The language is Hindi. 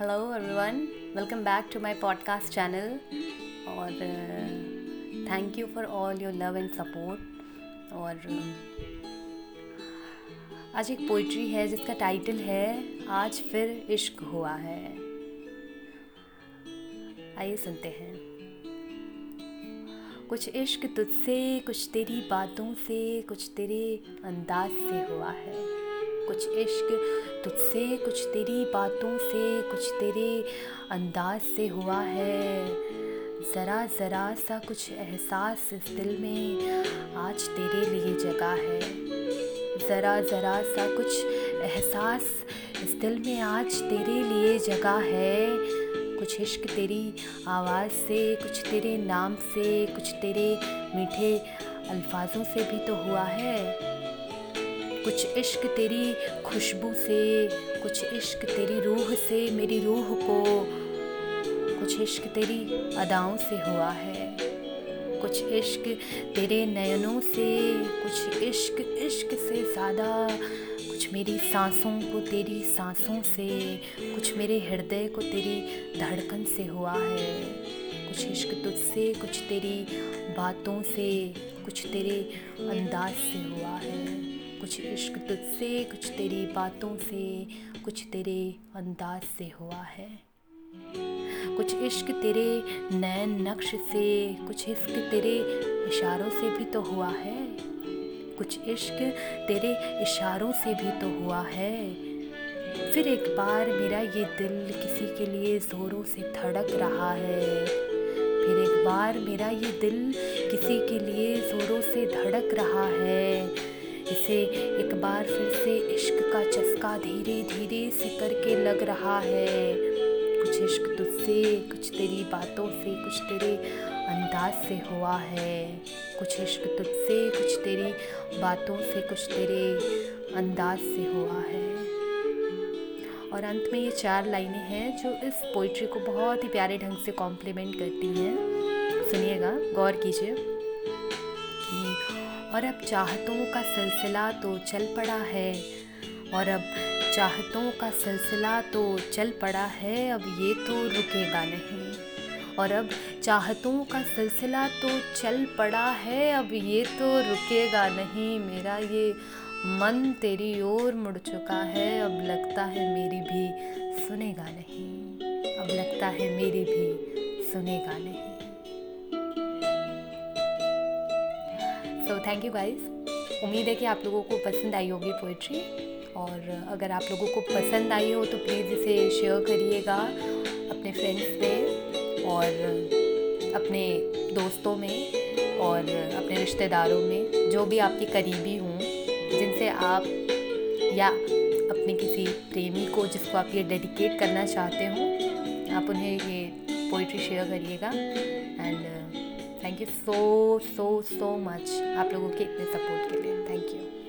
Hello everyone welcome back to my podcast channel और thank you for all your love and support और uh, आज एक पोइट्री है जिसका टाइटल है आज फिर इश्क हुआ है। आइए सुनते हैं। कुछ इश्क तुझसे कुछ तेरी बातों से कुछ तेरे अंदाज से हुआ है। कुछ इश्क तुझसे, कुछ तेरी बातों से, कुछ तेरे अंदाज से हुआ है। ज़रा ज़रा सा कुछ एहसास इस दिल में आज तेरे लिए जगा है। ज़रा ज़रा सा कुछ एहसास इस दिल में आज तेरे लिए जगह है। कुछ इश्क तेरी आवाज़ से, कुछ तेरे नाम से, कुछ तेरे मीठे अल्फाजों से भी तो हुआ है। कुछ इश्क तेरी खुशबू से, कुछ इश्क तेरी रूह से, मेरी रूह को कुछ इश्क तेरी अदाओं से हुआ है। कुछ इश्क तेरे नयनों से, कुछ इश्क इश्क से ज़्यादा, कुछ मेरी सांसों को तेरी सांसों से, कुछ मेरे हृदय को तेरी धड़कन से हुआ है। कुछ इश्क तुझसे, कुछ तेरी बातों से, कुछ तेरे अंदाज से हुआ है। कुछ इश्क तुझसे, कुछ तेरी बातों से, कुछ तेरे अंदाज से हुआ है। कुछ इश्क तेरे नैन नक्श से, कुछ इश्क तेरे इशारों से भी तो हुआ है। कुछ इश्क तेरे इशारों से भी तो हुआ है। फिर एक बार मेरा ये दिल किसी के लिए ज़ोरों से धड़क रहा है। फिर एक बार मेरा ये दिल किसी के लिए ज़ोरों से धड़क रहा है। इसे एक बार फिर से इश्क का चस्का धीरे धीरे से करके लग रहा है। कुछ इश्क तुझसे, कुछ तेरी बातों से, कुछ तेरे अंदाज से हुआ है। कुछ इश्क तुझसे, कुछ तेरी बातों से, कुछ तेरे अंदाज से हुआ है। और अंत में ये चार लाइनें हैं जो इस पोइट्री को बहुत ही प्यारे ढंग से कॉम्प्लीमेंट करती हैं। सुनिएगा, गौर कीजिए। और अब चाहतों का सिलसिला तो चल पड़ा है। और अब चाहतों का सिलसिला तो चल पड़ा है, अब ये तो रुकेगा नहीं। और अब चाहतों का सिलसिला तो चल पड़ा है, अब ये तो रुकेगा नहीं। मेरा ये मन तेरी ओर मुड़ चुका है, अब लगता है मेरी भी सुनेगा नहीं। अब लगता है मेरी भी सुनेगा नहीं। सो थैंक यू गाइस उम्मीद है कि आप लोगों को पसंद आई होगी पोइट्री और अगर आप लोगों को पसंद आई हो तो प्लीज़ इसे शेयर करिएगा अपने फ्रेंड्स में और अपने दोस्तों में और अपने रिश्तेदारों में, जो भी आपके करीबी हों, जिनसे आप या अपने किसी प्रेमी को जिसको आप ये डेडिकेट करना चाहते हो, आप उन्हें ये पोइट्री शेयर करिएगा. And thank you so so so much आप लोगों के इतने सपोर्ट के लिए. Thank you